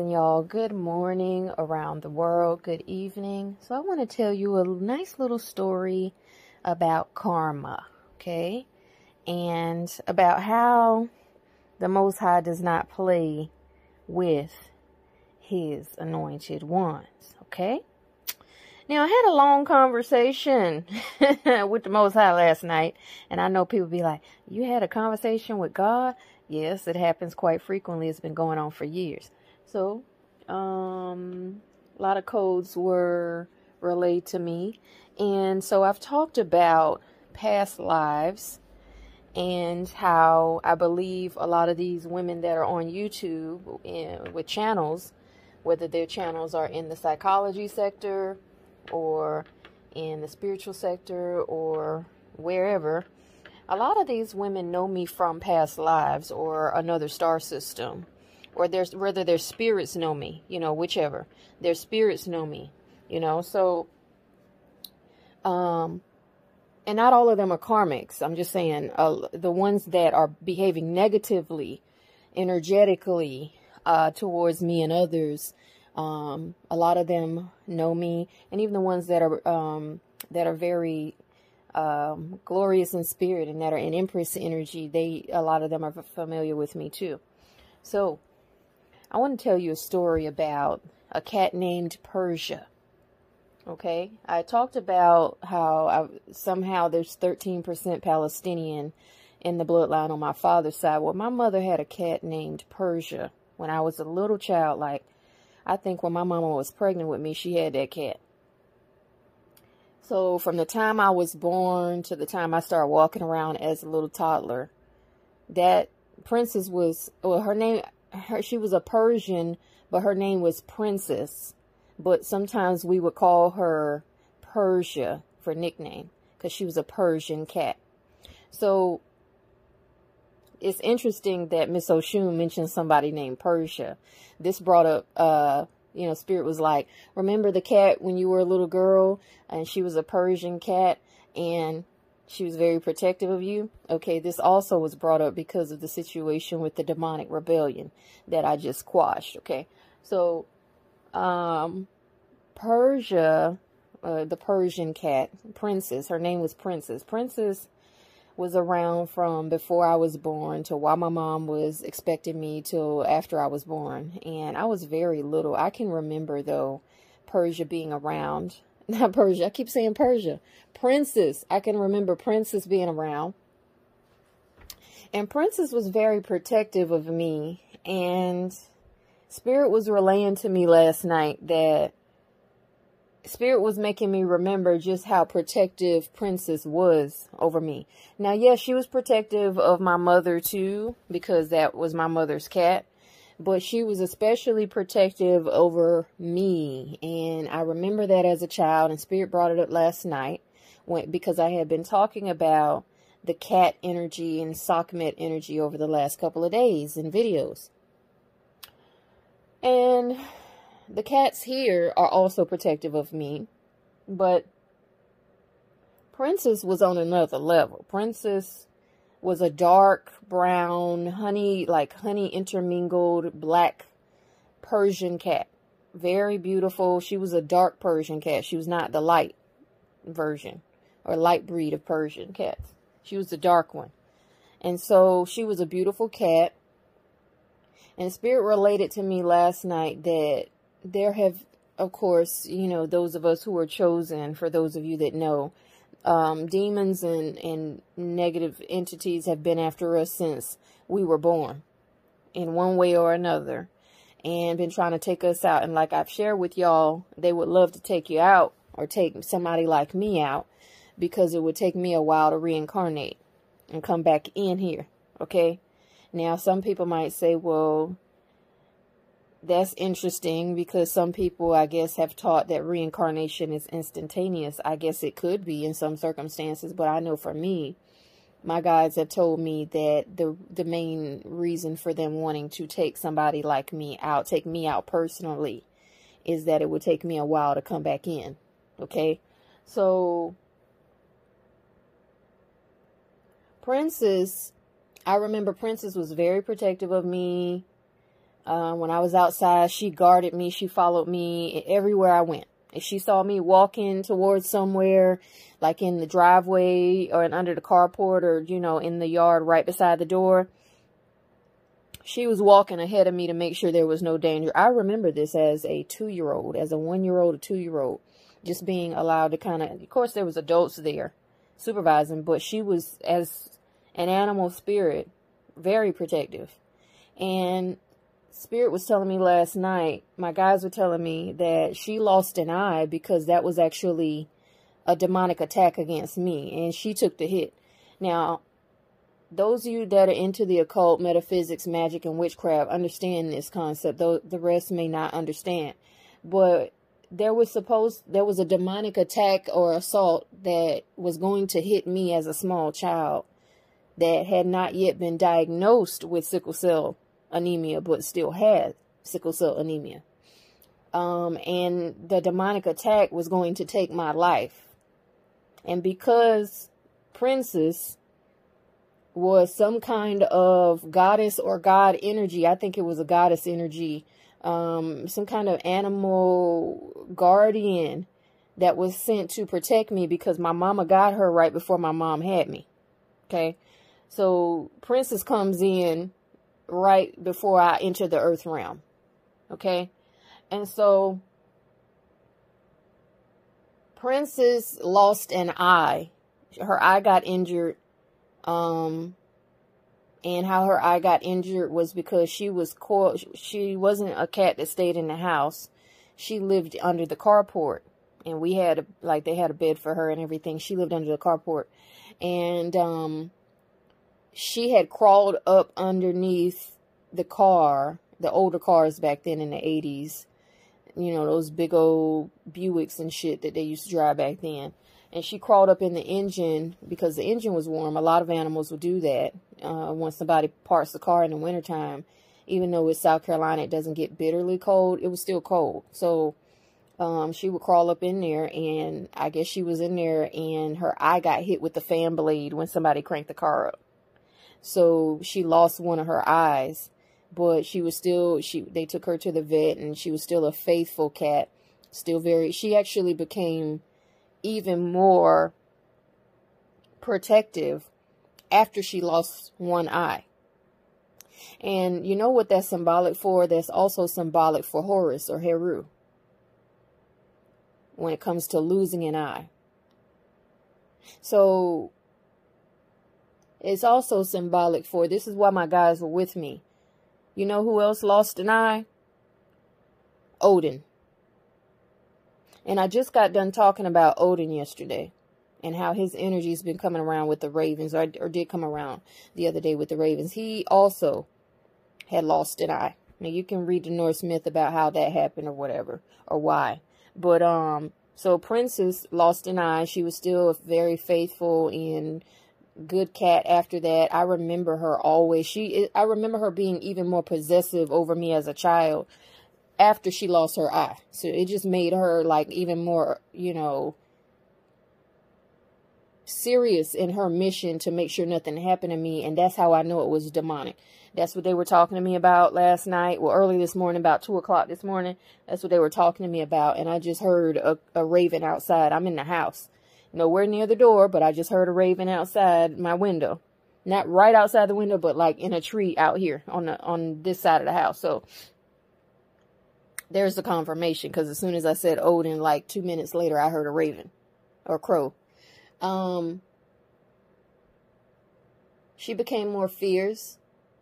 Rising, y'all. Good morning around the world. Good evening. So, I want to tell you a nice little story about karma, okay? And about how the Most High does not play with his anointed ones, okay? Now, I had a long conversation with the Most High last night, and I know people be like, You had a conversation with God? Yes, it happens quite frequently. It's been going on for years. So, um, a lot of codes were relayed to me. And so I've talked about past lives and how I believe a lot of these women that are on YouTube in, with channels, whether their channels are in the psychology sector or in the spiritual sector or wherever, a lot of these women know me from past lives or another star system, or there's whether their spirits know me, you know, whichever. Their spirits know me, you know. So, um, and not all of them are karmics. I'm just saying uh, the ones that are behaving negatively, energetically uh, towards me and others. Um, a lot of them know me, and even the ones that are um, that are very um, glorious in spirit and that are in Empress energy, they a lot of them are familiar with me too. So, I want to tell you a story about a cat named Persia. Okay, I talked about how I, somehow there's 13% Palestinian in the bloodline on my father's side. Well, my mother had a cat named Persia when I was a little child. Like, I think when my mama was pregnant with me, she had that cat. So from the time I was born to the time I started walking around as a little toddler, that princess was, well, her name, her, she was a Persian, but her name was Princess. But sometimes we would call her Persia for nickname because she was a Persian cat. So it's interesting that Miss Oshun mentioned somebody named Persia. This brought up, uh, you know, Spirit was like, remember the cat when you were a little girl and she was a Persian cat and she was very protective of you? Okay, this also was brought up because of the situation with the demonic rebellion that I just quashed, okay? So, um, Persia, uh, the Persian cat, Princess, her name was Princess. Princess was around from before I was born to while my mom was expecting me till after I was born. And I was very little. I can remember though Persia being around. Not Persia. I keep saying Persia. Princess. I can remember Princess being around. And Princess was very protective of me. And Spirit was relaying to me last night that Spirit was making me remember just how protective Princess was over me. Now, yes, she was protective of my mother too, because that was my mother's cat. But she was especially protective over me. And I remember that as a child, and Spirit brought it up last night when, because I had been talking about the cat energy and Sekhmet energy over the last couple of days in videos. And the cats here are also protective of me, but Princess was on another level. Princess was a dark brown, honey, like honey intermingled black Persian cat. Very beautiful. She was a dark Persian cat. She was not the light version or light breed of Persian cats. She was the dark one. And so she was a beautiful cat. And Spirit related to me last night that there have, of course, you know, those of us who are chosen, for those of you that know, um, demons and, and negative entities have been after us since we were born in one way or another and been trying to take us out. And like I've shared with y'all, they would love to take you out or take somebody like me out because it would take me a while to reincarnate and come back in here. Okay. Now, some people might say, well, that's interesting because some people, I guess, have taught that reincarnation is instantaneous. I guess it could be in some circumstances, but I know for me, my guides have told me that the the main reason for them wanting to take somebody like me out, take me out personally, is that it would take me a while to come back in. Okay? So Princess, I remember Princess was very protective of me Uh, when I was outside, she guarded me. She followed me everywhere I went. If she saw me walking towards somewhere, like in the driveway or under the carport or, you know, in the yard right beside the door, she was walking ahead of me to make sure there was no danger. I remember this as a two-year-old, as a one-year-old, a two-year-old, just being allowed to kind of, of course there was adults there supervising, but she was, as an animal spirit, very protective. And Spirit was telling me last night, my guys were telling me that she lost an eye because that was actually a demonic attack against me, and she took the hit. Now, those of you that are into the occult, metaphysics, magic, and witchcraft understand this concept, though the rest may not understand. But there was supposed there was a demonic attack or assault that was going to hit me as a small child that had not yet been diagnosed with sickle cell anemia, but still had sickle cell anemia. Um, and the demonic attack was going to take my life. And because Princess was some kind of goddess or god energy, I think it was a goddess energy, um, some kind of animal guardian that was sent to protect me because my mama got her right before my mom had me. Okay. So Princess comes in right before I enter the earth realm. Okay? And so Princess lost an eye. Her eye got injured. Um and how her eye got injured was because she was coiled. She wasn't a cat that stayed in the house. She lived under the carport, and we had a, like they had a bed for her and everything. She lived under the carport, and um, she had crawled up underneath the car, the older cars back then in the 80s. You know, those big old Buicks and shit that they used to drive back then. And she crawled up in the engine because the engine was warm. A lot of animals will do that uh, once somebody parks the car in the wintertime. Even though it's South Carolina, it doesn't get bitterly cold. It was still cold. So um, she would crawl up in there, and I guess she was in there, and her eye got hit with the fan blade when somebody cranked the car up. So she lost one of her eyes, but she was still, she, they took her to the vet and she was still a faithful cat. Still very, she actually became even more protective after she lost one eye. And you know what that's symbolic for? That's also symbolic for Horus or Heru when it comes to losing an eye. So it's also symbolic for, this is why my guys were with me. You know who else lost an eye? Odin. And I just got done talking about Odin yesterday and how his energy's been coming around with the Ravens, or, or did come around the other day with the Ravens. He also had lost an eye. Now you can read the Norse myth about how that happened or whatever, or why. But um, so Princess lost an eye. She was still very faithful in good cat after that. I remember her always. She I remember her being even more possessive over me as a child after she lost her eye. So it just made her like even more, you know, serious in her mission to make sure nothing happened to me and that's how I know it was demonic. That's what they were talking to me about last night. Well, early this morning, about 2 o'clock this morning. That's what they were talking to me about. And I just heard a, a raven outside. I'm in the house nowhere near the door, but I just heard a raven outside my window. Not right outside the window, but like in a tree out here on the on this side of the house. So there's the confirmation because as soon as I said Odin, like two minutes later, I heard a raven or crow. Um, she became more fierce.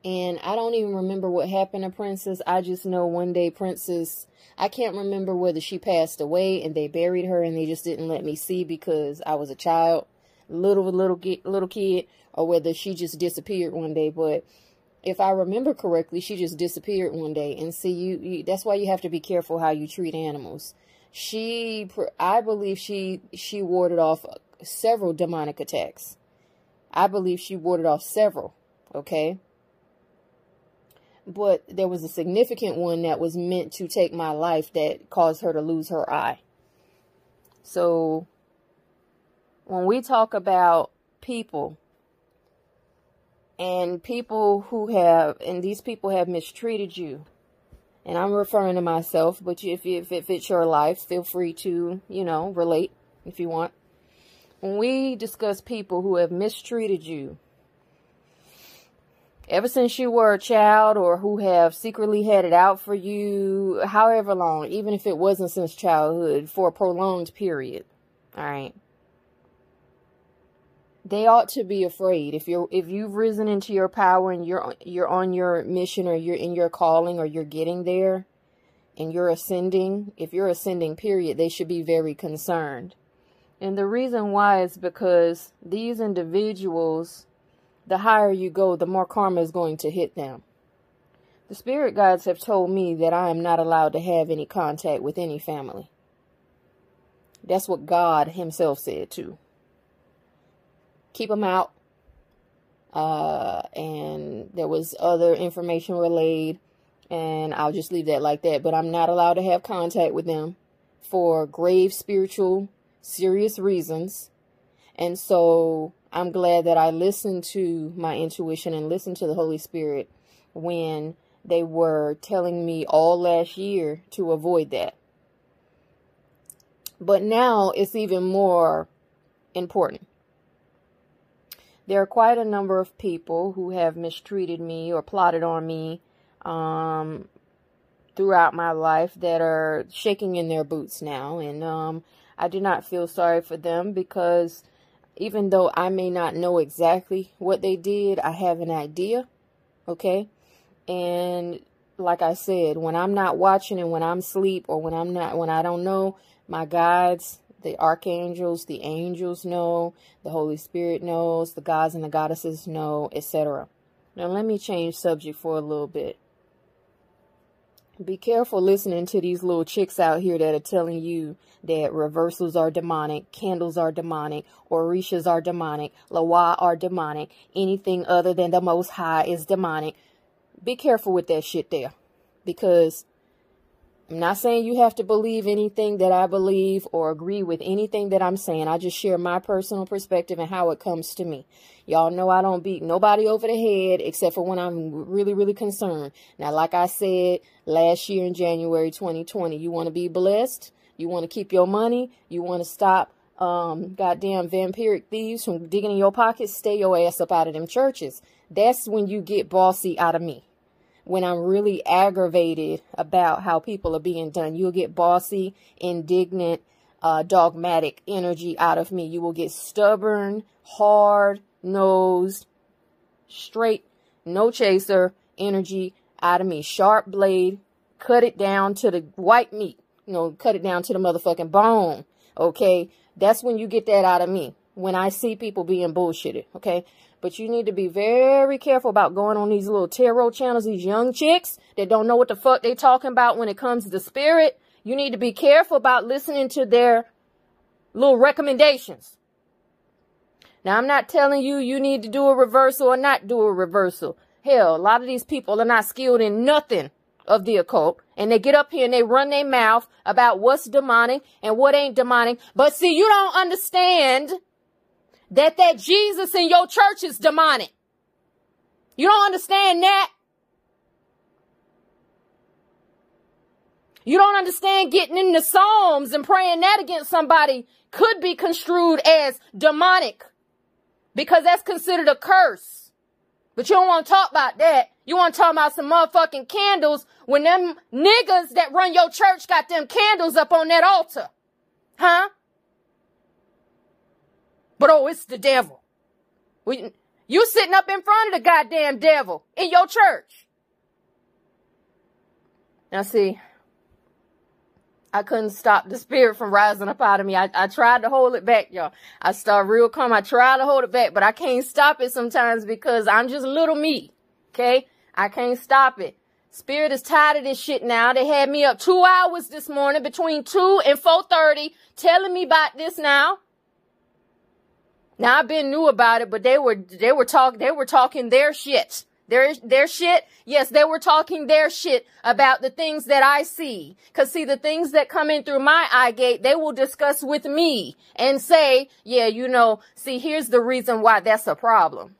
And I don't even remember what happened to Princess. I just know one day Princess, I can't remember whether she passed away and they buried her and they just didn't let me see because I was a child, little, little, little kid, or whether she just disappeared one day. But if I remember correctly, she just disappeared one day. And see, you, you that's why you have to be careful how you treat animals. She, I believe she, she warded off several demonic attacks. I believe she warded off several. Okay but there was a significant one that was meant to take my life that caused her to lose her eye. So when we talk about people and people who have, and these people have mistreated you, and I'm referring to myself, but if, if it fits your life, feel free to, you know, relate if you want. When we discuss people who have mistreated you, ever since you were a child or who have secretly had it out for you, however long, even if it wasn't since childhood, for a prolonged period, all right? they ought to be afraid if you're if you've risen into your power and you're you're on your mission or you're in your calling or you're getting there and you're ascending if you're ascending period they should be very concerned and the reason why is because these individuals the higher you go the more karma is going to hit them the spirit guides have told me that i am not allowed to have any contact with any family that's what god himself said too keep them out. Uh, and there was other information relayed, and I'll just leave that like that. But I'm not allowed to have contact with them for grave spiritual, serious reasons. And so I'm glad that I listened to my intuition and listened to the Holy Spirit when they were telling me all last year to avoid that. But now it's even more important there are quite a number of people who have mistreated me or plotted on me um, throughout my life that are shaking in their boots now. And um, I do not feel sorry for them because even though I may not know exactly what they did, I have an idea. Okay. And like I said, when I'm not watching and when I'm asleep or when I'm not, when I don't know, my guides, the archangels, the angels know, the Holy Spirit knows, the gods and the goddesses know, etc. Now, let me change subject for a little bit. Be careful listening to these little chicks out here that are telling you that reversals are demonic, candles are demonic, orishas are demonic, lawa are demonic, anything other than the Most High is demonic. Be careful with that shit there because I'm not saying you have to believe anything that I believe or agree with anything that I'm saying. I just share my personal perspective and how it comes to me. Y'all know I don't beat nobody over the head except for when I'm really, really concerned. Now, like I said last year in January 2020, you want to be blessed. You want to keep your money. You want to stop um, goddamn vampiric thieves from digging in your pockets. Stay your ass up out of them churches. That's when you get bossy out of me when I'm really aggravated about how people are being done. You'll get bossy, indignant, uh, dogmatic energy out of me. You will get stubborn, hard nosed, straight, no chaser energy out of me. Sharp blade, cut it down to the white meat. You know, cut it down to the motherfucking bone. Okay. That's when you get that out of me. When I see people being bullshitted. Okay. But you need to be very careful about going on these little tarot channels, these young chicks that don't know what the fuck they talking about when it comes to the spirit. You need to be careful about listening to their little recommendations. Now, I'm not telling you you need to do a reversal or not do a reversal. Hell, a lot of these people are not skilled in nothing of the occult. And they get up here and they run their mouth about what's demonic and what ain't demonic. But see, you don't understand that that Jesus in your church is demonic. You don't understand that? You don't understand getting in the Psalms and praying that against somebody could be construed as demonic because that's considered a curse. But you don't want to talk about that. You want to talk about some motherfucking candles when them niggas that run your church got them candles up on that altar. Huh? But oh, it's the devil. We, you sitting up in front of the goddamn devil in your church. Now see, I couldn't stop the spirit from rising up out of me. I, I tried to hold it back, y'all. I start real calm. I try to hold it back, but I can't stop it sometimes because I'm just little me. Okay? I can't stop it. Spirit is tired of this shit now. They had me up two hours this morning between 2 and 4.30 telling me about this now. Now I've been new about it, but they were they were talk they were talking their shit. Their their shit. Yes, they were talking their shit about the things that I see. Cause see the things that come in through my eye gate, they will discuss with me and say, yeah, you know, see, here's the reason why that's a problem.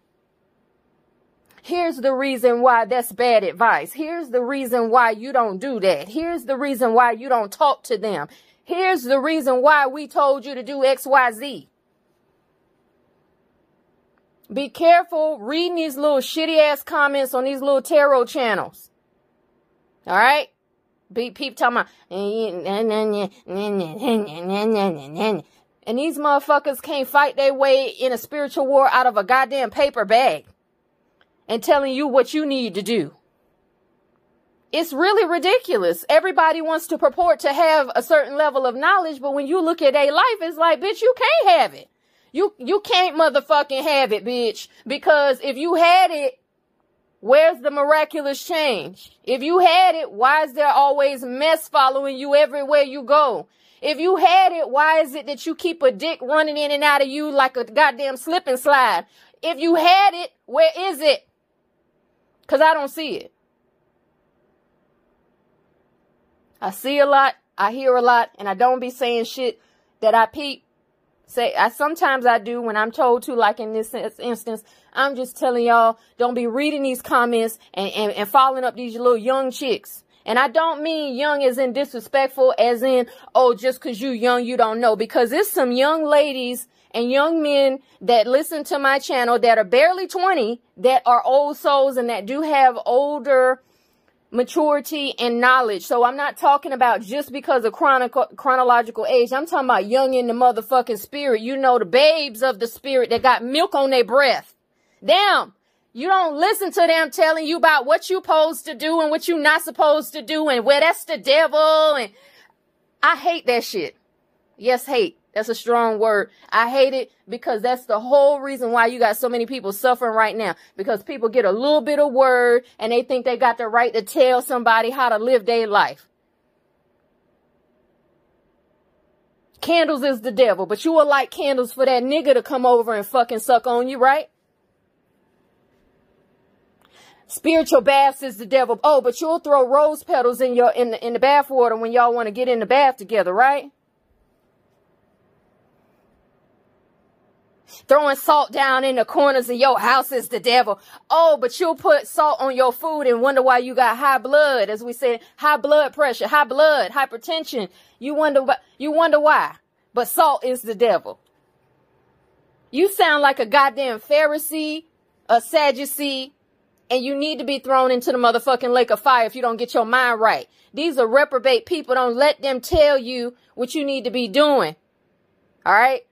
Here's the reason why that's bad advice. Here's the reason why you don't do that. Here's the reason why you don't talk to them. Here's the reason why we told you to do XYZ. Be careful reading these little shitty ass comments on these little tarot channels. All right? Be peep talking about, and these motherfuckers can't fight their way in a spiritual war out of a goddamn paper bag and telling you what you need to do. It's really ridiculous. Everybody wants to purport to have a certain level of knowledge, but when you look at a life, it's like, bitch, you can't have it. You, you can't motherfucking have it, bitch. Because if you had it, where's the miraculous change? If you had it, why is there always mess following you everywhere you go? If you had it, why is it that you keep a dick running in and out of you like a goddamn slip and slide? If you had it, where is it? Cause I don't see it. I see a lot, I hear a lot, and I don't be saying shit that I peep say I sometimes I do when I'm told to like in this instance I'm just telling y'all don't be reading these comments and, and, and following up these little young chicks. And I don't mean young as in disrespectful as in oh just cause you young you don't know. Because it's some young ladies and young men that listen to my channel that are barely 20 that are old souls and that do have older maturity and knowledge. So I'm not talking about just because of chronological age. I'm talking about young in the motherfucking spirit. You know, the babes of the spirit that got milk on their breath. Damn. You don't listen to them telling you about what you supposed to do and what you not supposed to do and where that's the devil. And I hate that shit. Yes, hate. That's a strong word. I hate it because that's the whole reason why you got so many people suffering right now. Because people get a little bit of word and they think they got the right to tell somebody how to live their life. Candles is the devil, but you will light candles for that nigga to come over and fucking suck on you, right? Spiritual baths is the devil. Oh, but you'll throw rose petals in your in the in the bath water when y'all want to get in the bath together, right? Throwing salt down in the corners of your house is the devil. Oh, but you'll put salt on your food and wonder why you got high blood. As we said, high blood pressure, high blood, hypertension. You wonder, you wonder why. But salt is the devil. You sound like a goddamn Pharisee, a Sadducee, and you need to be thrown into the motherfucking lake of fire if you don't get your mind right. These are reprobate people. Don't let them tell you what you need to be doing. All right?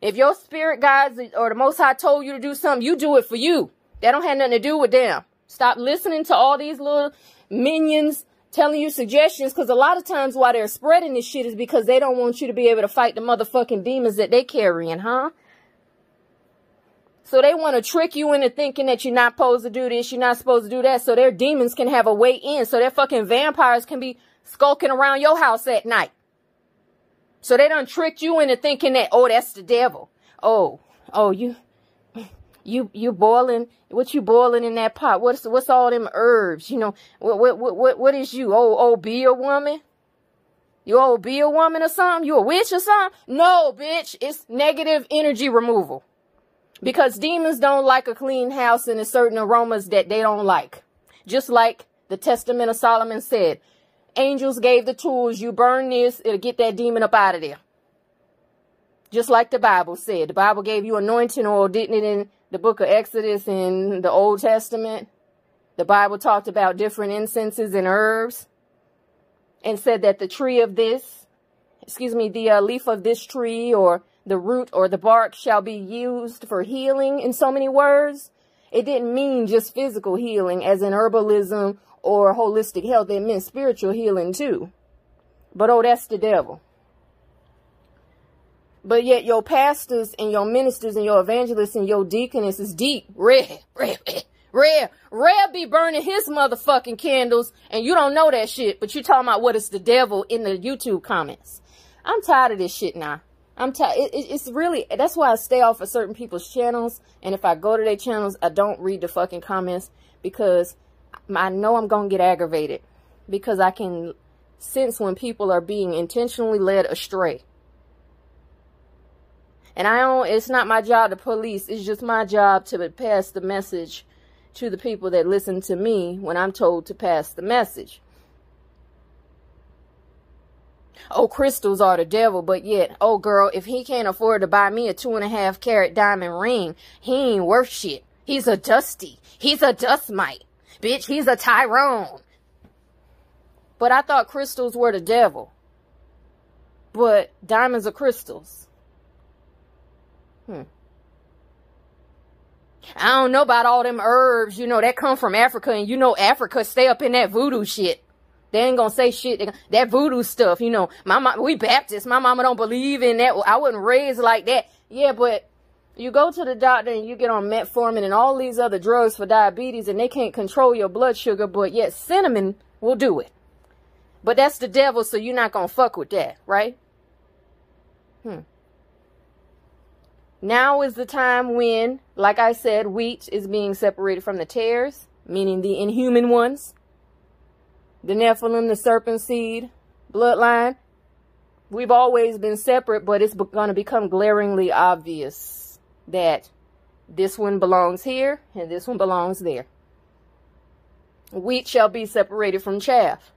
If your spirit guides or the Most High told you to do something, you do it for you. That don't have nothing to do with them. Stop listening to all these little minions telling you suggestions because a lot of times why they're spreading this shit is because they don't want you to be able to fight the motherfucking demons that they carrying, huh? So they want to trick you into thinking that you're not supposed to do this, you're not supposed to do that, so their demons can have a way in, so their fucking vampires can be skulking around your house at night. So they done tricked you into thinking that, oh, that's the devil. Oh, oh, you, you, you boiling, what you boiling in that pot? What's, what's all them herbs? You know, what, what, what, what is you? Oh, oh, be a woman? You oh, be a woman or something? You a witch or something? No, bitch. It's negative energy removal. Because demons don't like a clean house and there's certain aromas that they don't like. Just like the Testament of Solomon said, angels gave the tools. You burn this, it'll get that demon up out of there. Just like the Bible said. The Bible gave you anointing oil, didn't it, in the book of Exodus in the Old Testament? The Bible talked about different incenses and herbs and said that the tree of this, excuse me, the uh, leaf of this tree or the root or the bark shall be used for healing in so many words. It didn't mean just physical healing as in herbalism or holistic health. It meant spiritual healing too. But oh, that's the devil. But yet your pastors and your ministers and your evangelists and your deaconess is deep. Red, red, red, red. Be burning his motherfucking candles and you don't know that shit. But you talking about what is the devil in the YouTube comments. I'm tired of this shit now. I'm tired. It, it, it's really, that's why I stay off of certain people's channels. And if I go to their channels, I don't read the fucking comments because I know I'm going to get aggravated because I can sense when people are being intentionally led astray. And I don't, it's not my job to police. It's just my job to pass the message to the people that listen to me when I'm told to pass the message. Oh, crystals are the devil, but yet, oh girl, if he can't afford to buy me a two and a half carat diamond ring, he ain't worth shit. He's a dusty. He's a dust mite. Bitch, he's a Tyrone. But I thought crystals were the devil. But diamonds are crystals. Hmm. I don't know about all them herbs, you know, that come from Africa, and you know Africa stay up in that voodoo shit. They ain't gonna say shit. That voodoo stuff, you know. My mom, we Baptists. My mama don't believe in that. I wasn't raised like that. Yeah, but you go to the doctor and you get on metformin and all these other drugs for diabetes, and they can't control your blood sugar. But yet cinnamon will do it. But that's the devil, so you're not gonna fuck with that, right? Hmm. Now is the time when, like I said, wheat is being separated from the tares, meaning the inhuman ones. The Nephilim, the serpent seed, bloodline. We've always been separate, but it's going to become glaringly obvious that this one belongs here and this one belongs there. Wheat shall be separated from chaff.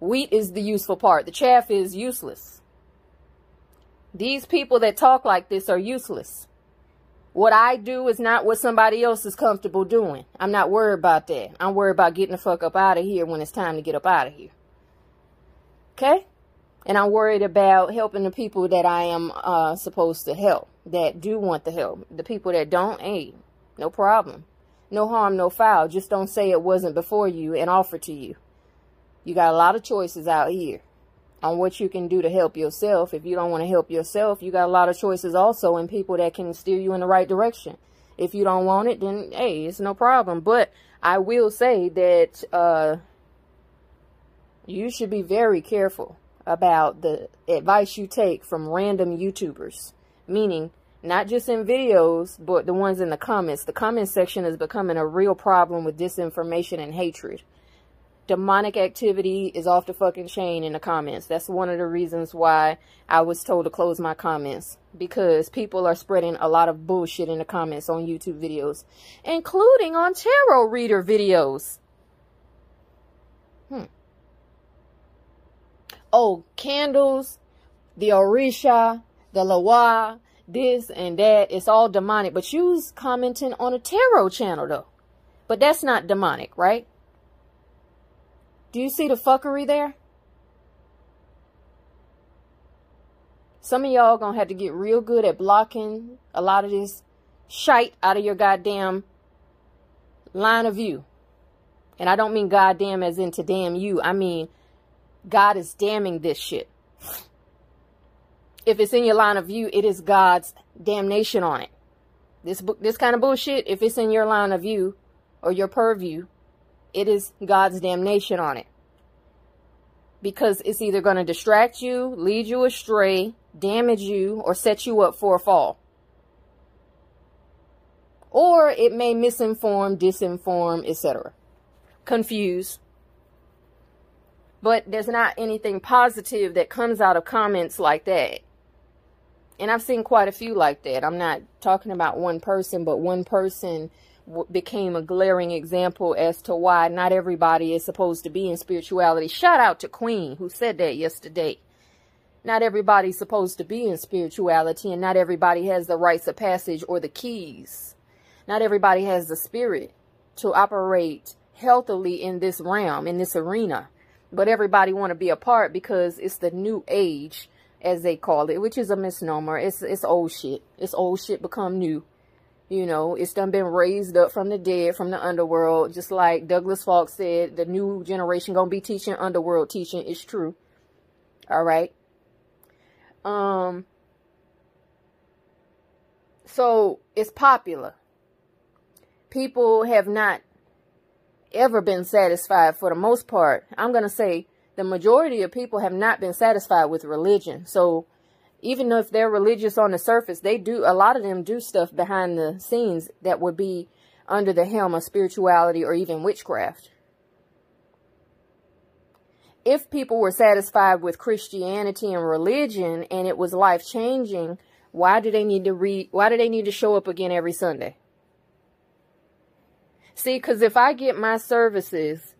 Wheat is the useful part. The chaff is useless. These people that talk like this are useless. What I do is not what somebody else is comfortable doing. I'm not worried about that. I'm worried about getting the fuck up out of here when it's time to get up out of here. Okay? And I'm worried about helping the people that I am uh, supposed to help, that do want the help. The people that don't, hey, no problem. No harm, no foul. Just don't say it wasn't before you and offer to you. You got a lot of choices out here on what you can do to help yourself. If you don't want to help yourself, you got a lot of choices also in people that can steer you in the right direction. If you don't want it, then hey, it's no problem. But I will say that uh, you should be very careful about the advice you take from random YouTubers. Meaning, not just in videos, but the ones in the comments. The comment section is becoming a real problem with disinformation and hatred demonic activity is off the fucking chain in the comments. That's one of the reasons why I was told to close my comments. Because people are spreading a lot of bullshit in the comments on YouTube videos. Including on tarot reader videos. Oh, candles, the Orisha, the Lawa, this and that. It's all demonic. But you's commenting on a tarot channel though. But that's not demonic, right? Do you see the fuckery there? Some of y'all gonna have to get real good at blocking a lot of this shite out of your goddamn line of view. And I don't mean goddamn as into damn you. I mean God is damning this shit. If it's in your line of view, it is God's damnation on it. This book, this kind of bullshit, if it's in your line of view or your purview, it is God's damnation on it. Because it's either going to distract you, lead you astray, damage you, or set you up for a fall. Or it may misinform, disinform, etc. Confuse. But there's not anything positive that comes out of comments like that. And I've seen quite a few like that. I'm not talking about one person, but one person became a glaring example as to why not everybody is supposed to be in spirituality. Shout out to Queen who said that yesterday. Not everybody's supposed to be in spirituality and not everybody has the rites of passage or the keys. Not everybody has the spirit to operate healthily in this realm, in this arena. But everybody want to be a part because it's the new age, as they call it, which is a misnomer. It's, it's old shit. It's old shit become new. You know, it's done been raised up from the dead, from the underworld. Just like Douglas Falk said, the new generation gonna be teaching underworld teaching. It's true. All right. Um. So it's popular. People have not ever been satisfied for the most part. I'm gonna say the majority of people have not been satisfied with religion. So even though if they're religious on the surface, they do, a lot of them do stuff behind the scenes that would be under the helm of spirituality or even witchcraft. If people were satisfied with Christianity and religion and it was life changing, why do they need to read, why do they need to show up again every Sunday? See, because if I get my services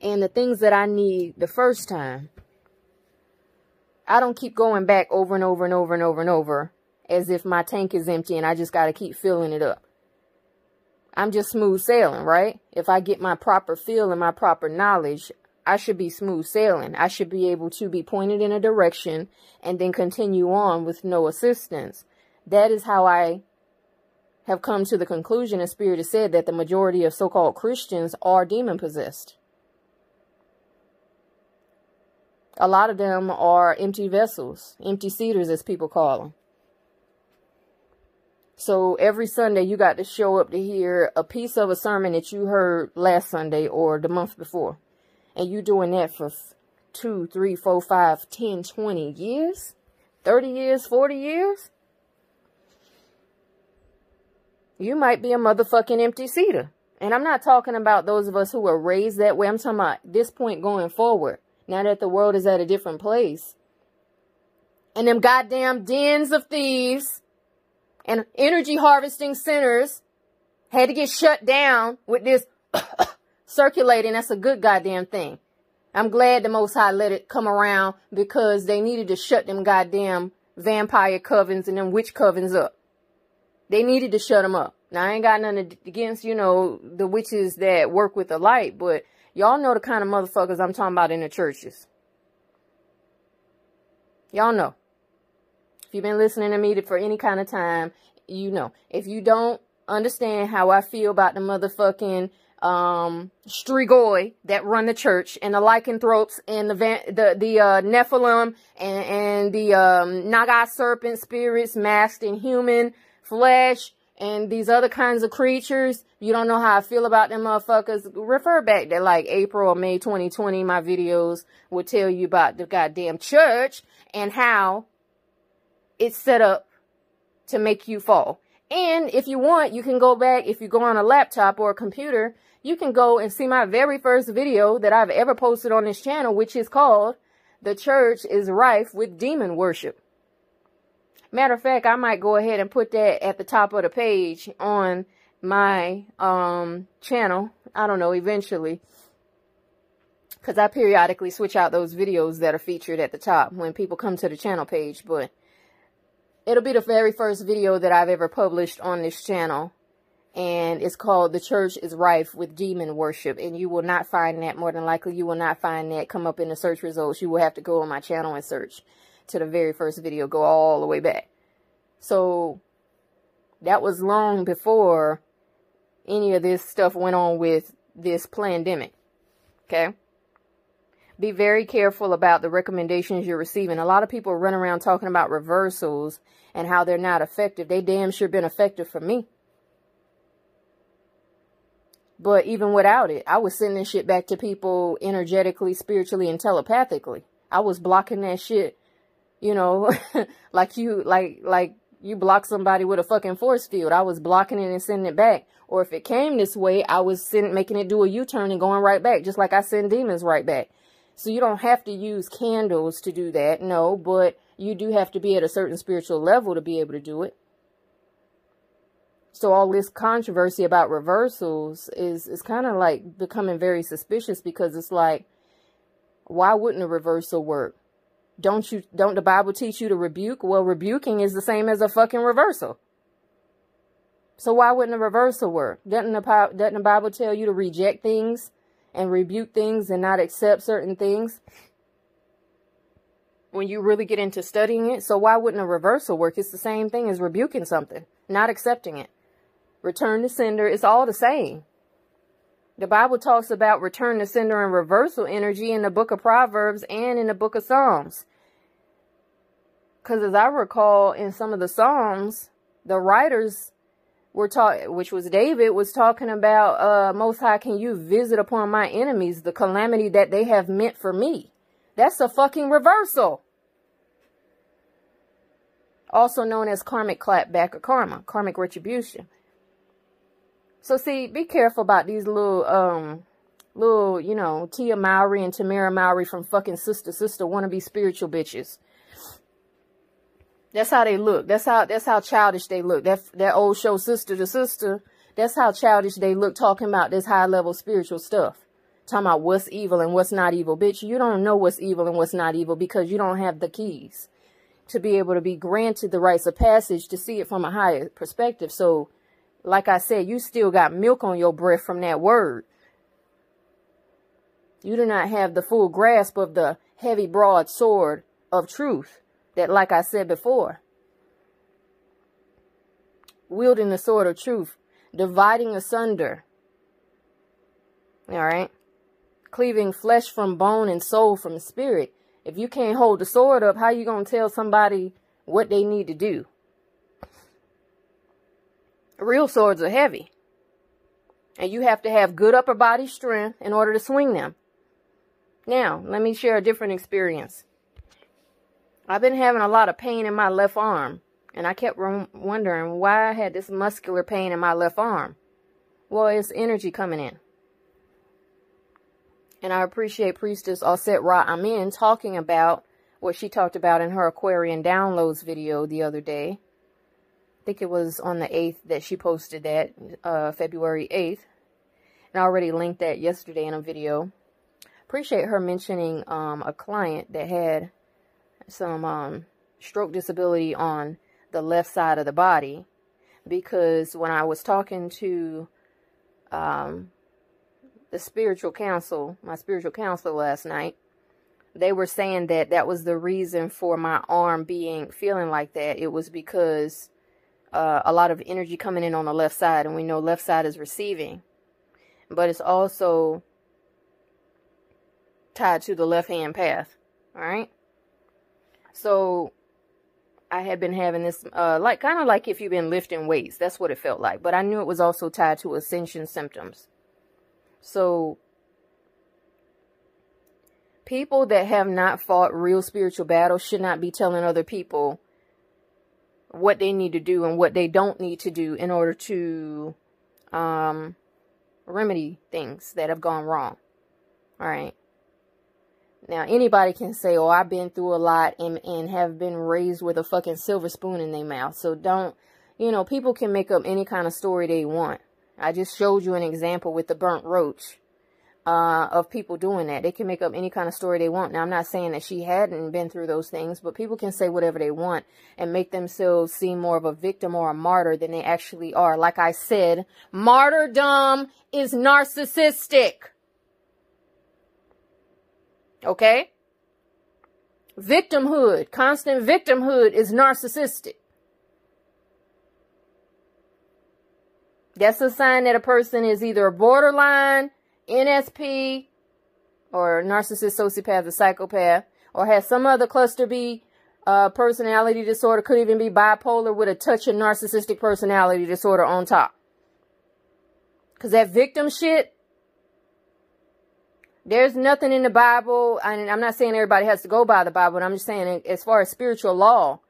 and the things that I need the first time, I don't keep going back over and over and over and over and over as if my tank is empty and I just got to keep filling it up. I'm just smooth sailing, right? If I get my proper feel and my proper knowledge, I should be smooth sailing. I should be able to be pointed in a direction and then continue on with no assistance. That is how I have come to the conclusion, and Spirit has said, that the majority of so-called Christians are demon-possessed. A lot of them are empty vessels, empty seaters, as people call them. So every Sunday you got to show up to hear a piece of a sermon that you heard last Sunday or the month before. And you doing that for two, three, four, five, ten, twenty years? 30 years, 40 years? You might be a motherfucking empty seater. And I'm not talking about those of us who were raised that way. I'm talking about this point going forward. Now that the world is at a different place. And them goddamn dens of thieves and energy harvesting centers had to get shut down with this circulating. That's a good goddamn thing. I'm glad the Most High let it come around because they needed to shut them goddamn vampire covens and them witch covens up. They needed to shut them up. Now, I ain't got nothing against, you know, the witches that work with the light, but y'all know the kind of motherfuckers I'm talking about in the churches. Y'all know. If you've been listening to me for any kind of time, you know. If you don't understand how I feel about the motherfucking um strigoi that run the church and the lycanthropes and the the the uh, Nephilim and and the um Naga serpent spirits masked in human flesh and these other kinds of creatures. You don't know how I feel about them motherfuckers. Refer back to like April or May 2020. My videos will tell you about the goddamn church and how it's set up to make you fall. And if you want, you can go back, if you go on a laptop or a computer, you can go and see my very first video that I've ever posted on this channel, which is called The Church is Rife with Demon Worship. Matter of fact, I might go ahead and put that at the top of the page on my um, channel. I don't know, eventually. Because I periodically switch out those videos that are featured at the top when people come to the channel page. But it'll be the very first video that I've ever published on this channel. And it's called The Church is Rife with Demon Worship. And you will not find that, more than likely, you will not find that come up in the search results. You will have to go on my channel and search to the very first video, go all the way back. So, that was long before any of this stuff went on with this pandemic. Okay? be very careful about the recommendations you're receiving. A lot of people run around talking about reversals and how they're not effective. They damn sure been effective for me. But even without it, I was sending shit back to people energetically, spiritually, and telepathically. I was blocking that shit, you know, like you, like, like you block somebody with a fucking force field. I was blocking it and sending it back. Or if it came this way, I was send, making it do a U-turn and going right back, just like I send demons right back. So you don't have to use candles to do that, no, but you do have to be at a certain spiritual level to be able to do it. So all this controversy about reversals is, is kind of like becoming very suspicious because it's like, why wouldn't a reversal work? Don't you, don't the Bible teach you to rebuke? Well, rebuking is the same as a fucking reversal. So why wouldn't a reversal work? Doesn't the, doesn't the Bible tell you to reject things and rebuke things and not accept certain things when you really get into studying it. So why wouldn't a reversal work? It's the same thing as rebuking something, not accepting it. Return to sender, it's all the same. The Bible talks about return to sender and reversal energy in the book of Proverbs and in the book of Psalms. Because as I recall in some of the Psalms, the writers were taught, which was David, was talking about, uh, Most High, can you visit upon my enemies the calamity that they have meant for me? That's a fucking reversal. Also known as karmic clapback or karma, karmic retribution. So see, be careful about these little, um, little, you know, Tia Mowry and Tamera Mowry from fucking Sister Sister wannabe spiritual bitches. That's how they look. That's how that's how childish they look. That that old show Sister to Sister. That's how childish they look talking about this high level spiritual stuff. Talking about what's evil and what's not evil. Bitch, you don't know what's evil and what's not evil because you don't have the keys to be able to be granted the rites of passage to see it from a higher perspective. So, like I said, you still got milk on your breath from that word. You do not have the full grasp of the heavy broad sword of truth that, like I said before, wielding the sword of truth, dividing asunder. All right. Cleaving flesh from bone and soul from spirit. If you can't hold the sword up, how you going to tell somebody what they need to do? Real swords are heavy. And you have to have good upper body strength in order to swing them. Now, let me share a different experience. I've been having a lot of pain in my left arm. And I kept wondering why I had this muscular pain in my left arm. Well, it's energy coming in. And I appreciate Priestess Osset Ra Amin talking about what she talked about in her Aquarian Downloads video the other day. I think it was on the 8th that she posted that, uh, February 8th. And I already linked that yesterday in a video. Appreciate her mentioning um, a client that had some um, stroke disability on the left side of the body. Because when I was talking to um, the spiritual council, my spiritual counselor last night, they were saying that that was the reason for my arm being feeling like that. It was because uh, a lot of energy coming in on the left side, and we know left side is receiving, but it's also tied to the left hand path. All right. So I had been having this, uh, like kind of like if you've been lifting weights. That's what it felt like. But I knew it was also tied to ascension symptoms. So, people that have not fought real spiritual battles should not be telling other people what they need to do and what they don't need to do in order to um, remedy things that have gone wrong. All right. Now, anybody can say, oh, I've been through a lot and, and have been raised with a fucking silver spoon in their mouth. So don't, you know, people can make up any kind of story they want. I just showed you an example with the burnt roach uh, of people doing that. They can make up any kind of story they want. Now, I'm not saying that she hadn't been through those things, but people can say whatever they want and make themselves seem more of a victim or a martyr than they actually are. Like I said, martyrdom is narcissistic. Okay? Victimhood, constant victimhood is narcissistic. That's a sign that a person is either a borderline, NSP, or narcissist, sociopath, or psychopath, or has some other cluster B uh, personality disorder, could even be bipolar with a touch of narcissistic personality disorder on top. Because that victim shit, there's nothing in the Bible, and I'm not saying everybody has to go by the Bible, but I'm just saying as far as spiritual law,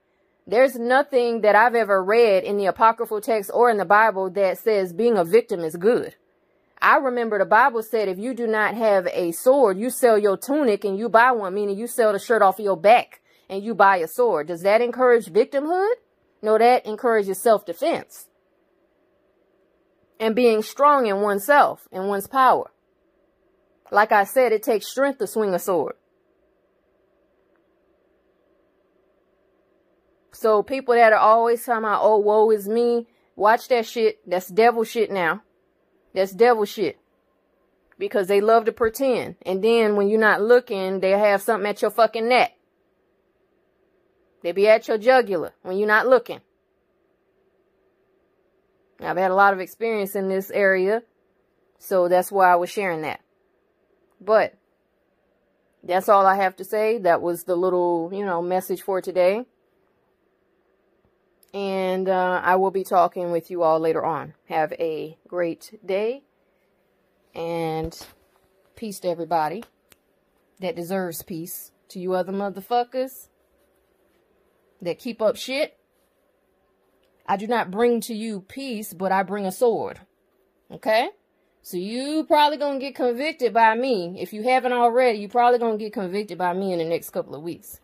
there's nothing that I've ever read in the apocryphal text or in the Bible that says being a victim is good. I remember the Bible said if you do not have a sword, you sell your tunic and you buy one, meaning you sell the shirt off your back and you buy a sword. Does that encourage victimhood? No, that encourages self-defense and being strong in oneself and one's power. Like I said, it takes strength to swing a sword. So people that are always talking about, oh, woe is me, watch that shit. That's devil shit now. That's devil shit. Because they love to pretend. And then when you're not looking, they have something at your fucking neck. They be at your jugular when you're not looking. I've had a lot of experience in this area. So that's why I was sharing that. But that's all I have to say. That was the little, you know, message for today. And uh, I will be talking with you all later on. Have a great day. And peace to everybody that deserves peace. To you other motherfuckers that keep up shit. I do not bring to you peace, but I bring a sword. Okay? So you probably gonna get convicted by me. If you haven't already, you probably gonna get convicted by me in the next couple of weeks.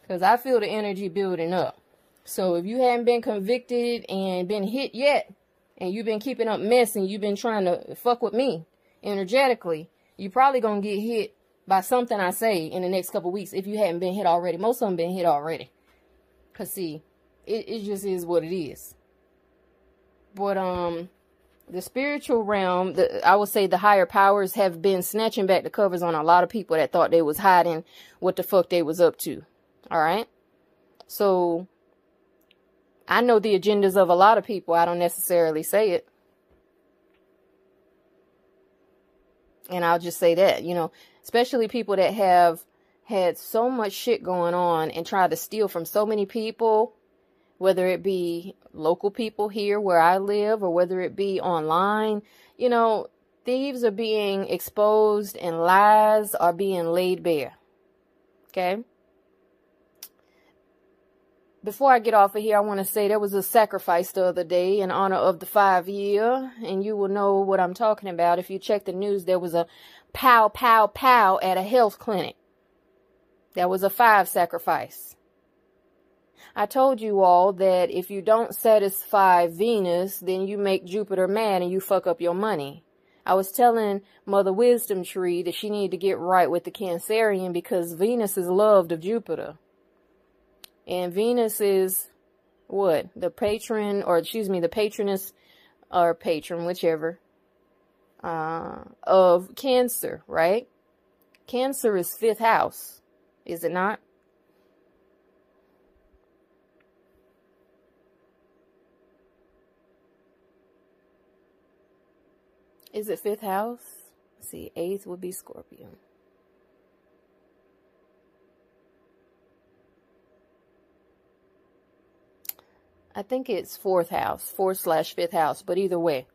Because I feel the energy building up. So if you haven't been convicted and been hit yet, and you've been keeping up mess and you've been trying to fuck with me energetically, you probably gonna get hit by something I say in the next couple of weeks if you haven't been hit already. Most of them been hit already. Cause see, it, it just is what it is. But um the spiritual realm, the, I would say the higher powers have been snatching back the covers on a lot of people that thought they was hiding what the fuck they was up to. All right. So I know the agendas of a lot of people. I don't necessarily say it. And I'll just say that, you know, especially people that have had so much shit going on and tried to steal from so many people, whether it be local people here where I live or whether it be online, you know, thieves are being exposed and lies are being laid bare. Okay? Before I get off of here, I want to say there was a sacrifice the other day in honor of the five year, and you will know what I'm talking about. If you check the news, there was a pow, pow, pow at a health clinic. That was a five sacrifice. I told you all that if you don't satisfy Venus, then you make Jupiter mad and you fuck up your money. I was telling Mother Wisdom Tree that she needed to get right with the Cancerian because Venus is loved of Jupiter. And Venus is what? The patron, or excuse me, the patroness, or patron, whichever, uh, of Cancer, right? Cancer is fifth house, is it not? Is it fifth house? Let's see, eighth would be Scorpio. I think it's fourth house, fourth slash fifth house, but either way.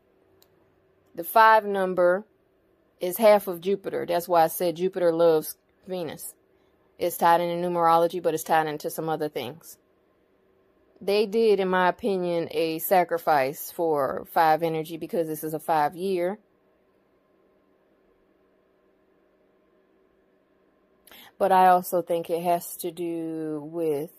The five number is half of Jupiter. That's why I said Jupiter loves Venus. It's tied into numerology, but it's tied into some other things. They did, in my opinion, a sacrifice for five energy because this is a five year. But I also think it has to do with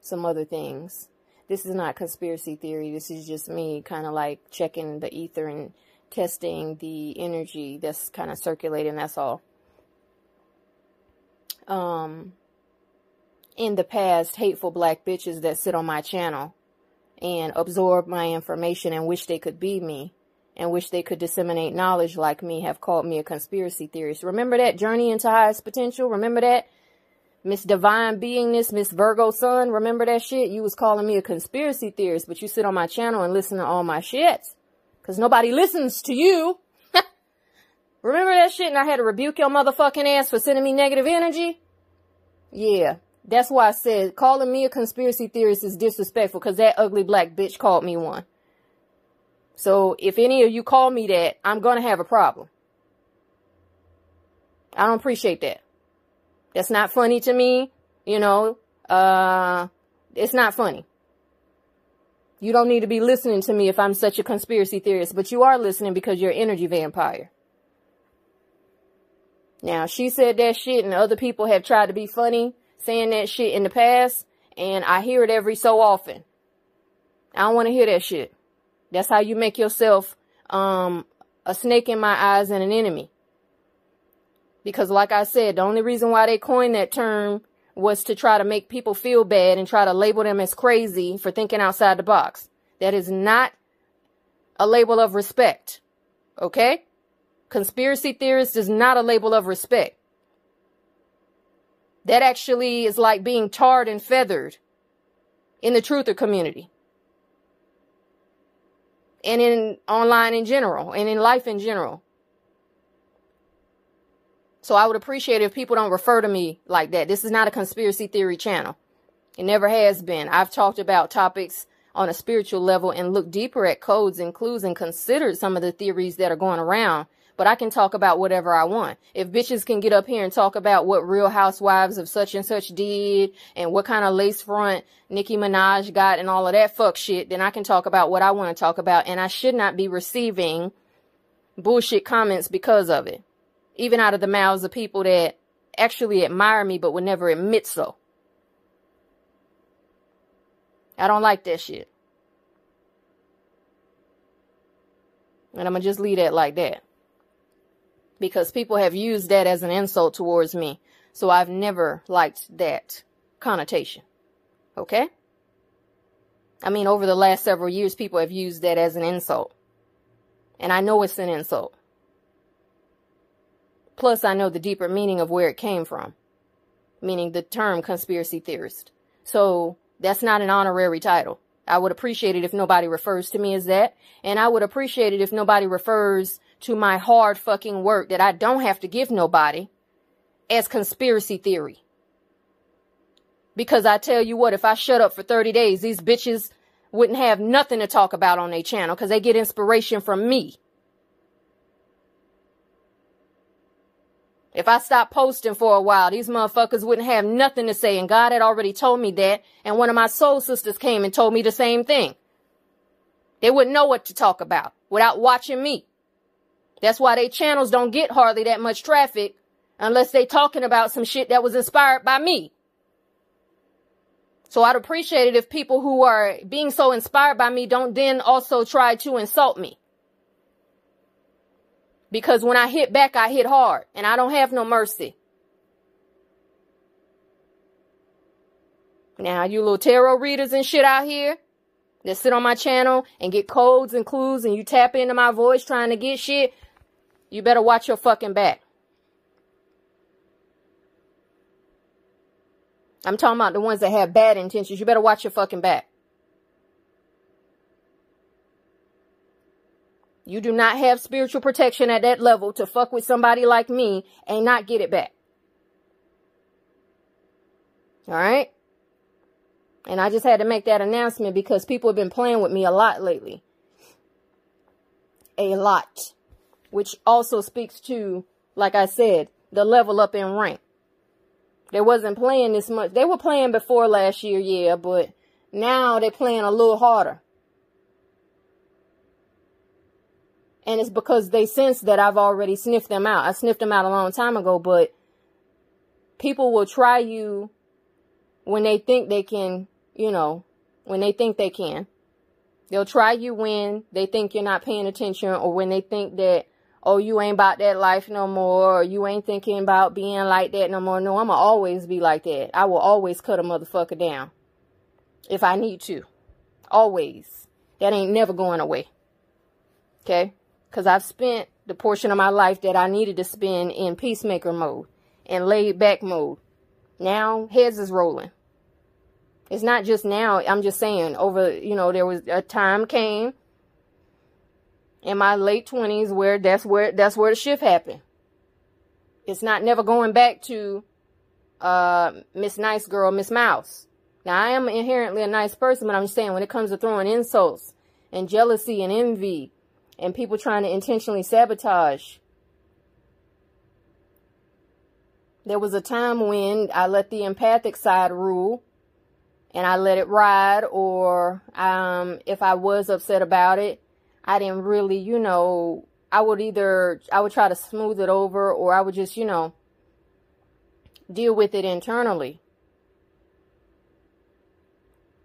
some other things this is not conspiracy theory. This is just me kind of like checking the ether and testing the energy that's kind of circulating. That's all. Um, in the past, hateful black bitches that sit on my channel and absorb my information and wish they could be me and wish they could disseminate knowledge like me have called me a conspiracy theorist. Remember that journey into highest potential? Remember that? Miss Divine Beingness, Miss Virgo Sun, remember that shit? You was calling me a conspiracy theorist, but you sit on my channel and listen to all my shit. Cause nobody listens to you. remember that shit and I had to rebuke your motherfucking ass for sending me negative energy? Yeah. That's why I said calling me a conspiracy theorist is disrespectful because that ugly black bitch called me one. So if any of you call me that, I'm going to have a problem. I don't appreciate that. That's not funny to me. You know, uh, it's not funny. You don't need to be listening to me if I'm such a conspiracy theorist, but you are listening because you're an energy vampire. Now, she said that shit and other people have tried to be funny saying that shit in the past, and I hear it every so often. I don't want to hear that shit. That's how you make yourself um, a snake in my eyes and an enemy. Because like I said, the only reason why they coined that term was to try to make people feel bad and try to label them as crazy for thinking outside the box. That is not a label of respect. Okay? Conspiracy theorist is not a label of respect. That actually is like being tarred and feathered in the truther community. And in online in general and in life in general. So I would appreciate if people don't refer to me like that. This is not a conspiracy theory channel. It never has been. I've talked about topics on a spiritual level and looked deeper at codes and clues and considered some of the theories that are going around. But I can talk about whatever I want. If bitches can get up here and talk about what real housewives of such and such did and what kind of lace front Nicki Minaj got and all of that fuck shit, then I can talk about what I want to talk about and I should not be receiving bullshit comments because of it even out of the mouths of people that actually admire me but would never admit so. I don't like that shit. And I'm going to just leave it like that. Because people have used that as an insult towards me. So I've never liked that connotation. Okay? I mean, over the last several years, people have used that as an insult. And I know it's an insult. Plus, I know the deeper meaning of where it came from, meaning the term conspiracy theorist. So that's not an honorary title. I would appreciate it if nobody refers to me as that. And I would appreciate it if nobody refers to my hard fucking work that I don't have to give nobody as conspiracy theory. Because I tell you what, if I shut up for 30 days, these bitches wouldn't have nothing to talk about on their channel because they get inspiration from me. If I stopped posting for a while, these motherfuckers wouldn't have nothing to say. And God had already told me that. And one of my soul sisters came and told me the same thing. They wouldn't know what to talk about without watching me. That's why they channels don't get hardly that much traffic unless they talking about some shit that was inspired by me. So I'd appreciate it if people who are being so inspired by me don't then also try to insult me. Because when I hit back, I hit hard and I don't have no mercy. Now, you little tarot readers and shit out here that sit on my channel and get codes and clues and you tap into my voice trying to get shit, you better watch your fucking back. I'm talking about the ones that have bad intentions. You better watch your fucking back. You do not have spiritual protection at that level to fuck with somebody like me and not get it back. All right? And I just had to make that announcement because people have been playing with me a lot lately. A lot. Which also speaks to, like I said, the level up in rank. They wasn't playing this much. They were playing before last year, yeah, but now they're playing a little harder. And it's because they sense that I've already sniffed them out. I sniffed them out a long time ago, but people will try you when they think they can, you know, when they think they can. They'll try you when they think you're not paying attention or when they think that, oh, you ain't about that life no more or you ain't thinking about being like that no more. No, I'm going to always be like that. I will always cut a motherfucker down if I need to. Always. That ain't never going away. Okay? because I've spent the portion of my life that I needed to spend in peacemaker mode and laid back mode. Now heads is rolling. It's not just now. I'm just saying over, you know, there was a time came in my late twenties where that's where, that's where the shift happened. It's not never going back to, uh, Miss Nice Girl, Miss Mouse. Now I am inherently a nice person, but I'm saying when it comes to throwing insults and jealousy and envy and people trying to intentionally sabotage. There was a time when I let the empathic side rule and I let it ride or um, if I was upset about it, I didn't really, you know, I would either, I would try to smooth it over or I would just, you know, deal with it internally.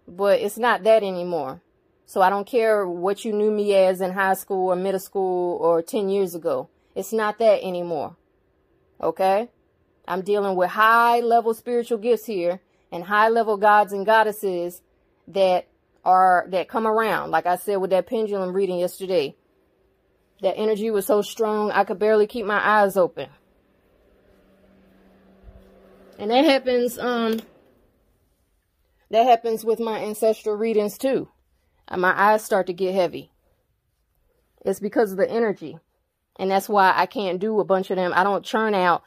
But it's not that anymore. So I don't care what you knew me as in high school or middle school or 10 years ago. It's not that anymore. Okay? I'm dealing with high level spiritual gifts here and high level gods and goddesses that are, that come around. Like I said with that pendulum reading yesterday. That energy was so strong, I could barely keep my eyes open. And that happens, um, that happens with my ancestral readings too my eyes start to get heavy. It's because of the energy. And that's why I can't do a bunch of them. I don't churn out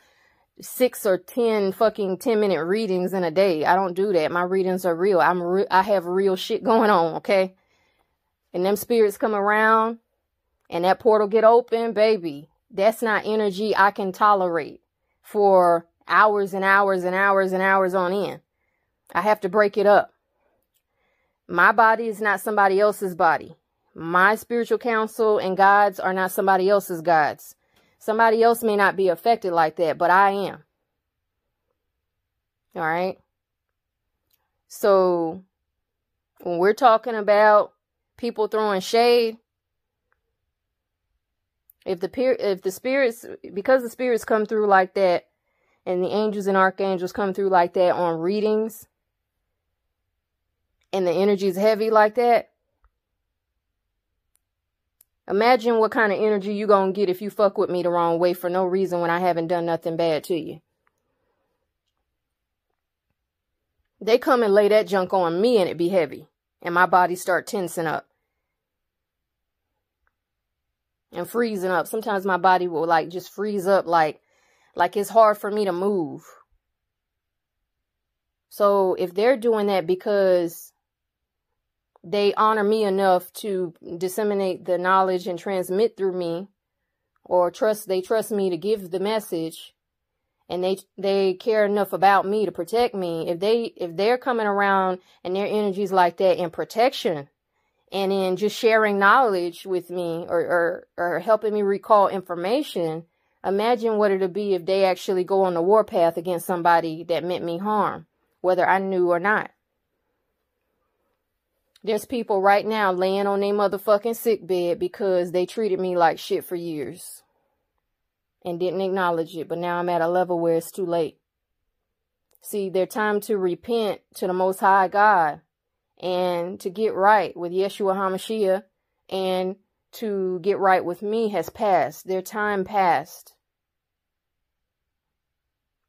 six or ten fucking 10 minute readings in a day. I don't do that. My readings are real. I'm re- I have real shit going on, okay? And them spirits come around and that portal get open, baby. That's not energy I can tolerate for hours and hours and hours and hours on end. I have to break it up. My body is not somebody else's body. My spiritual counsel and guides are not somebody else's guides. Somebody else may not be affected like that, but I am. All right. So when we're talking about people throwing shade, If the peer, if the spirits, because the spirits come through like that, and the angels and archangels come through like that on readings, and the energy is heavy like that, imagine what kind of energy you gonna get if you fuck with me the wrong way for no reason when I haven't done nothing bad to you. They come and lay that junk on me and it be heavy. And my body start tensing up. And freezing up. Sometimes my body will like just freeze up like like it's hard for me to move. So if they're doing that because they honor me enough to disseminate the knowledge and transmit through me or trust they trust me to give the message and they they care enough about me to protect me. If they if they're coming around and their energies like that in protection and in just sharing knowledge with me or or, or helping me recall information imagine what it'd be if they actually go on the warpath against somebody that meant me harm whether i knew or not there's people right now laying on their motherfucking sick bed because they treated me like shit for years and didn't acknowledge it, but now I'm at a level where it's too late. See, their time to repent to the Most High God and to get right with Yeshua HaMashiach and to get right with me has passed. Their time passed.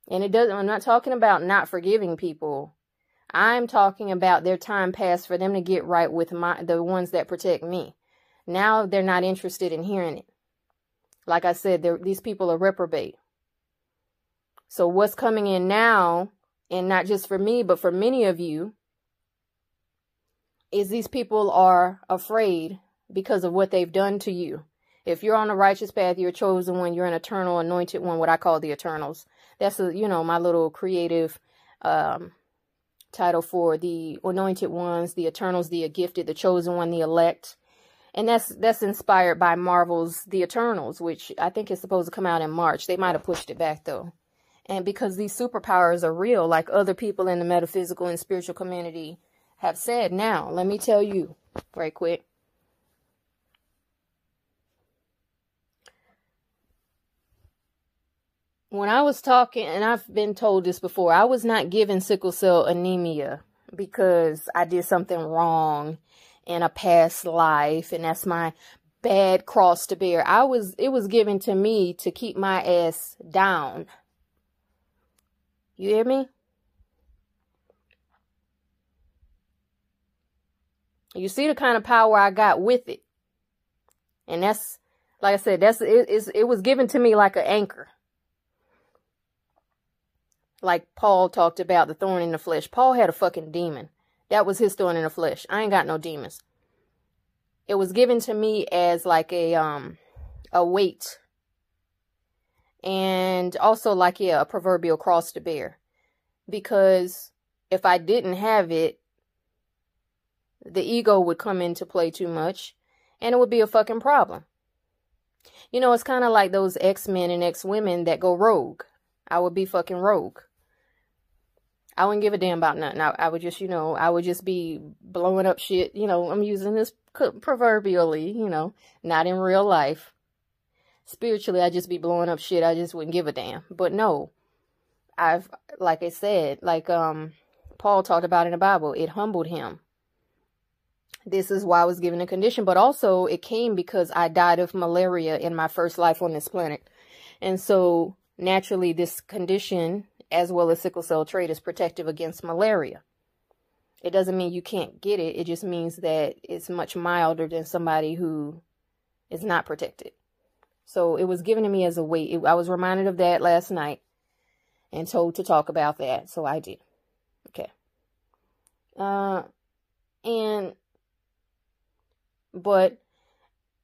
And it doesn't, I'm not talking about not forgiving people. I'm talking about their time passed for them to get right with my, the ones that protect me. Now they're not interested in hearing it. Like I said, these people are reprobate. So what's coming in now, and not just for me, but for many of you, is these people are afraid because of what they've done to you. If you're on a righteous path, you're chosen one, you're an eternal anointed one, what I call the eternals. That's a, you know, my little creative um, title for the anointed ones, the eternals, the gifted, the chosen one, the elect and that's that's inspired by Marvel's The Eternals, which I think is supposed to come out in March. They might have pushed it back though. And because these superpowers are real, like other people in the metaphysical and spiritual community have said. Now, let me tell you right quick. When I was talking, and I've been told this before, I was not given sickle cell anemia because I did something wrong in a past life and that's my bad cross to bear. I was it was given to me to keep my ass down. You hear me? You see the kind of power I got with it. And that's like I said, that's it, it was given to me like an anchor. Like Paul talked about the thorn in the flesh. Paul had a fucking demon. That was his thorn in the flesh. I ain't got no demons. It was given to me as like a um a weight. And also like yeah, a proverbial cross to bear. Because if I didn't have it, the ego would come into play too much and it would be a fucking problem. You know, it's kind of like those X-Men and X-women that go rogue. I would be fucking rogue. I wouldn't give a damn about nothing. I, I would just, you know, I would just be blowing up shit. You know, I'm using this proverbially, you know, not in real life. Spiritually, I'd just be blowing up shit. I just wouldn't give a damn. But no, I've, like I said, like, um, Paul talked about in the Bible, it humbled him. This is why I was given a condition, but also it came because I died of malaria in my first life on this planet. And so naturally this condition as well as sickle cell trait is protective against malaria. It doesn't mean you can't get it. It just means that it's much milder than somebody who is not protected. So it was given to me as a weight. It, I was reminded of that last night and told to talk about that. So I did. Okay. Uh, and, but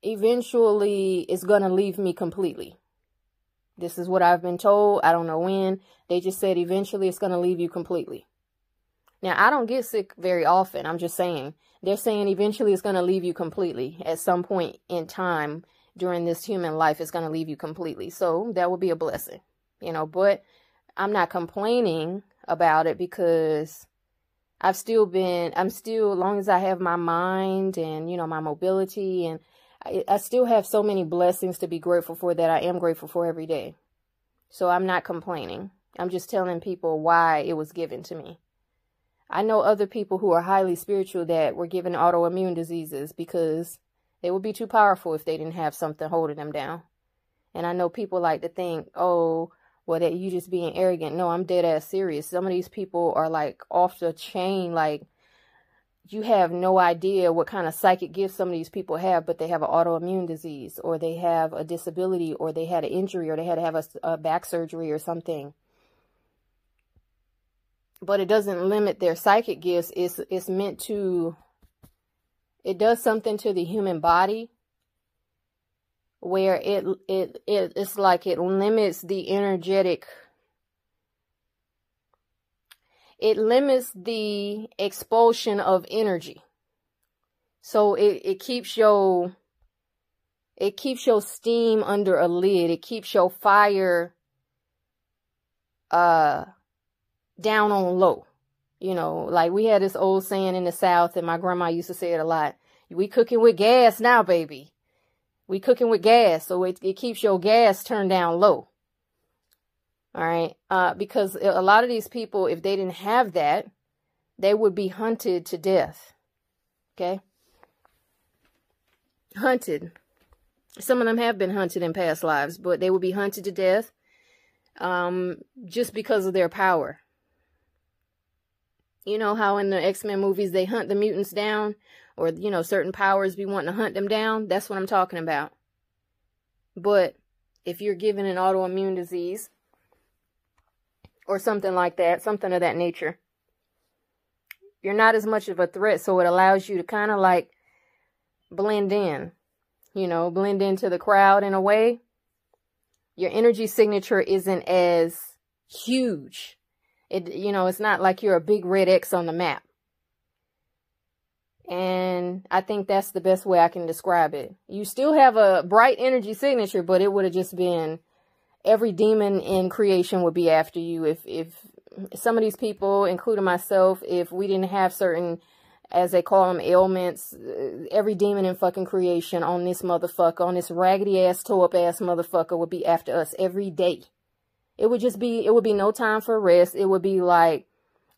eventually it's going to leave me completely. This is what I've been told. I don't know when. They just said eventually it's going to leave you completely. Now, I don't get sick very often. I'm just saying. They're saying eventually it's going to leave you completely. At some point in time during this human life, it's going to leave you completely. So that would be a blessing, you know. But I'm not complaining about it because I've still been, I'm still, as long as I have my mind and, you know, my mobility and I, still have so many blessings to be grateful for that I am grateful for every day. So I'm not complaining. I'm just telling people why it was given to me. I know other people who are highly spiritual that were given autoimmune diseases because they would be too powerful if they didn't have something holding them down. And I know people like to think, oh, well, that you just being arrogant. No, I'm dead ass serious. Some of these people are like off the chain, like you have no idea what kind of psychic gifts some of these people have, but they have an autoimmune disease or they have a disability or they had an injury or they had to have a, a back surgery or something. But it doesn't limit their psychic gifts. It's, it's meant to, it does something to the human body where it, it, it it's like it limits the energetic it limits the expulsion of energy. So it, it keeps your it keeps your steam under a lid. It keeps your fire uh down on low. You know, like we had this old saying in the South and my grandma used to say it a lot. We cooking with gas now, baby. We cooking with gas, so it, it keeps your gas turned down low. All right. Uh, because a lot of these people, if they didn't have that, they would be hunted to death. Okay. Hunted. Some of them have been hunted in past lives, but they would be hunted to death um, just because of their power. You know how in the X-Men movies they hunt the mutants down? Or, you know, certain powers be wanting to hunt them down? That's what I'm talking about. But if you're given an autoimmune disease, or something like that, something of that nature. You're not as much of a threat, so it allows you to kind of like blend in, you know, blend into the crowd in a way. Your energy signature isn't as huge. It, you know, it's not like you're a big red X on the map. And I think that's the best way I can describe it. You still have a bright energy signature, but it would have just been every demon in creation would be after you. If if some of these people including myself if we didn't have certain as they call them ailments uh, every demon in fucking creation on this motherfucker on this raggedy ass toe up ass motherfucker would be after us every day. It would just be it would be no time for rest. It would be like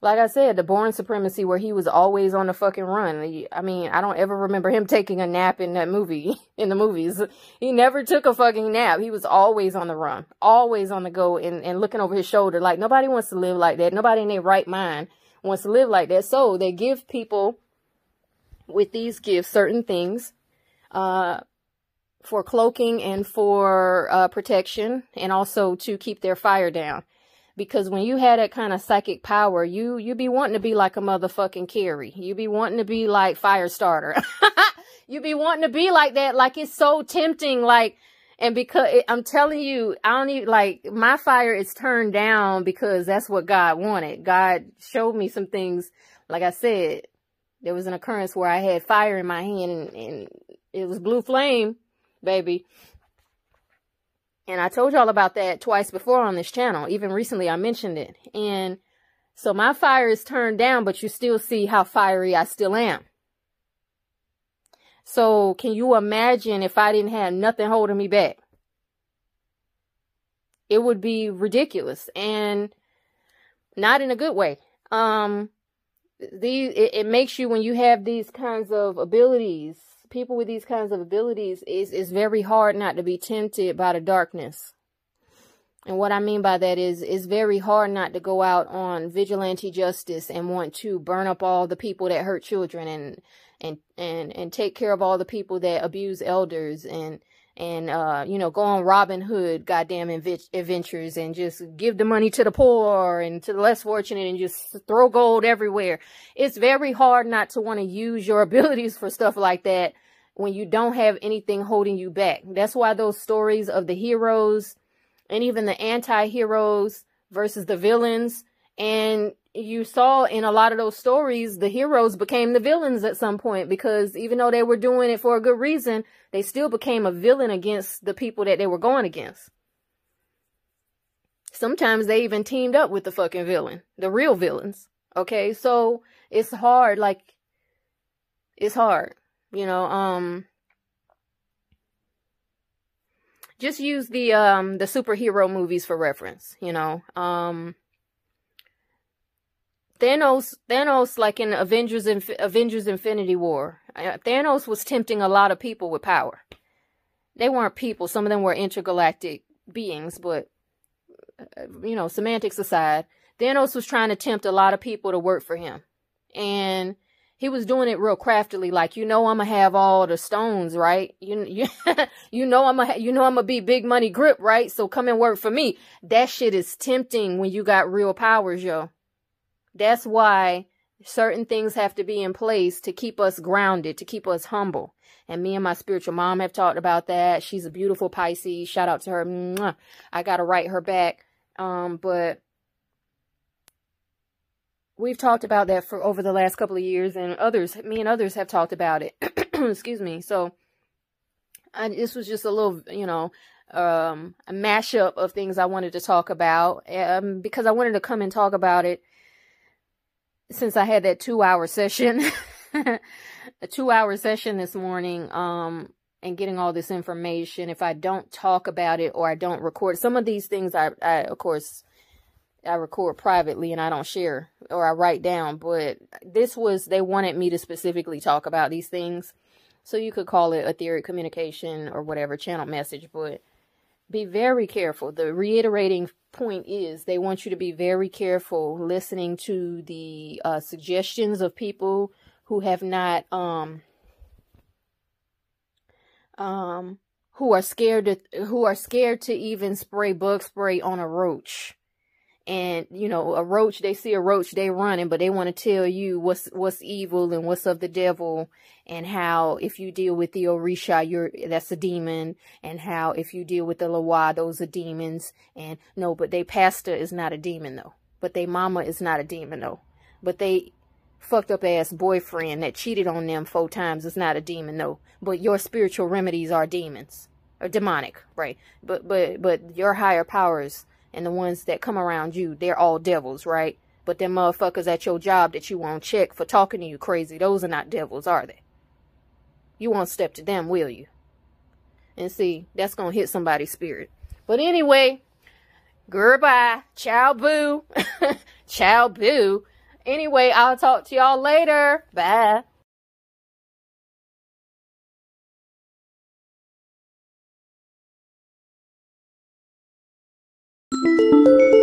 like I said, the Bourne Supremacy where he was always on the fucking run. I mean, I don't ever remember him taking a nap in that movie, in the movies. He never took a fucking nap. He was always on the run, always on the go and, and looking over his shoulder. Like nobody wants to live like that. Nobody in their right mind wants to live like that. So they give people with these gifts certain things, uh, for cloaking and for, uh, protection and also to keep their fire down because when you had that kind of psychic power, you you be wanting to be like a motherfucking Carrie. You be wanting to be like Firestarter. you be wanting to be like that. Like it's so tempting. Like, and because it, I'm telling you, I don't even like my fire is turned down because that's what God wanted. God showed me some things. Like I said, there was an occurrence where I had fire in my hand and, and it was blue flame, baby. And I told y'all about that twice before on this channel. Even recently I mentioned it. And so my fire is turned down, but you still see how fiery I still am. So can you imagine if I didn't have nothing holding me back? It would be ridiculous and not in a good way. Um, these, it, it makes you, when you have these kinds of abilities, people with these kinds of abilities is it's very hard not to be tempted by the darkness. And what I mean by that is it's very hard not to go out on vigilante justice and want to burn up all the people that hurt children and and and and take care of all the people that abuse elders and and uh you know go on Robin Hood goddamn adventures and just give the money to the poor and to the less fortunate and just throw gold everywhere. It's very hard not to want to use your abilities for stuff like that when you don't have anything holding you back. That's why those stories of the heroes and even the anti-heroes versus the villains and you saw in a lot of those stories, the heroes became the villains at some point because even though they were doing it for a good reason, they still became a villain against the people that they were going against. Sometimes they even teamed up with the fucking villain, the real villains. Okay, so it's hard, like, it's hard, you know, um, just use the um the superhero movies for reference, you know. Um Thanos Thanos like in Avengers Inf- Avengers Infinity War. Uh, Thanos was tempting a lot of people with power. They weren't people, some of them were intergalactic beings, but uh, you know, semantics aside, Thanos was trying to tempt a lot of people to work for him. And he was doing it real craftily like you know i'm gonna have all the stones right you you, you know i'm gonna you know i'm gonna be big money grip right so come and work for me that shit is tempting when you got real powers yo that's why certain things have to be in place to keep us grounded to keep us humble. And me and my spiritual mom have talked about that. She's a beautiful pisces. Shout out to her. I gotta write her back. Um but we've talked about that for over the last couple of years and others me and others have talked about it. Excuse me. So I, this was just a little you know um a mashup of things i wanted to talk about um because i wanted to come and talk about it since i had that two hour session a two hour session this morning um and getting all this information if i don't talk about it or i don't record some of these things i, I of course I record privately and I don't share or I write down, but this was, they wanted me to specifically talk about these things. So you could call it etheric communication or whatever channel message, but be very careful. The reiterating point is they want you to be very careful listening to the uh, suggestions of people who have not, um, um, who are scared to, who are scared to even spray bug spray on a roach and you know a roach they see a roach they running but they want to tell you what's what's evil and what's of the devil and how if you deal with the orisha you're that's a demon and how if you deal with the lwa those are demons. And no but they pastor is not a demon though. But they mama is not a demon though. But they fucked up ass boyfriend that cheated on them four times is not a demon though. But your spiritual remedies are demons or demonic right? But but but your higher powers and the ones that come around you, they're all devils, right? But them motherfuckers at your job that you won't check for talking to you crazy, those are not devils, are they? You won't step to them, will you? And see, that's to hit somebody's spirit. But anyway, goodbye. Ciao, boo. Ciao, boo. Anyway, I'll talk to y'all later. Bye. Música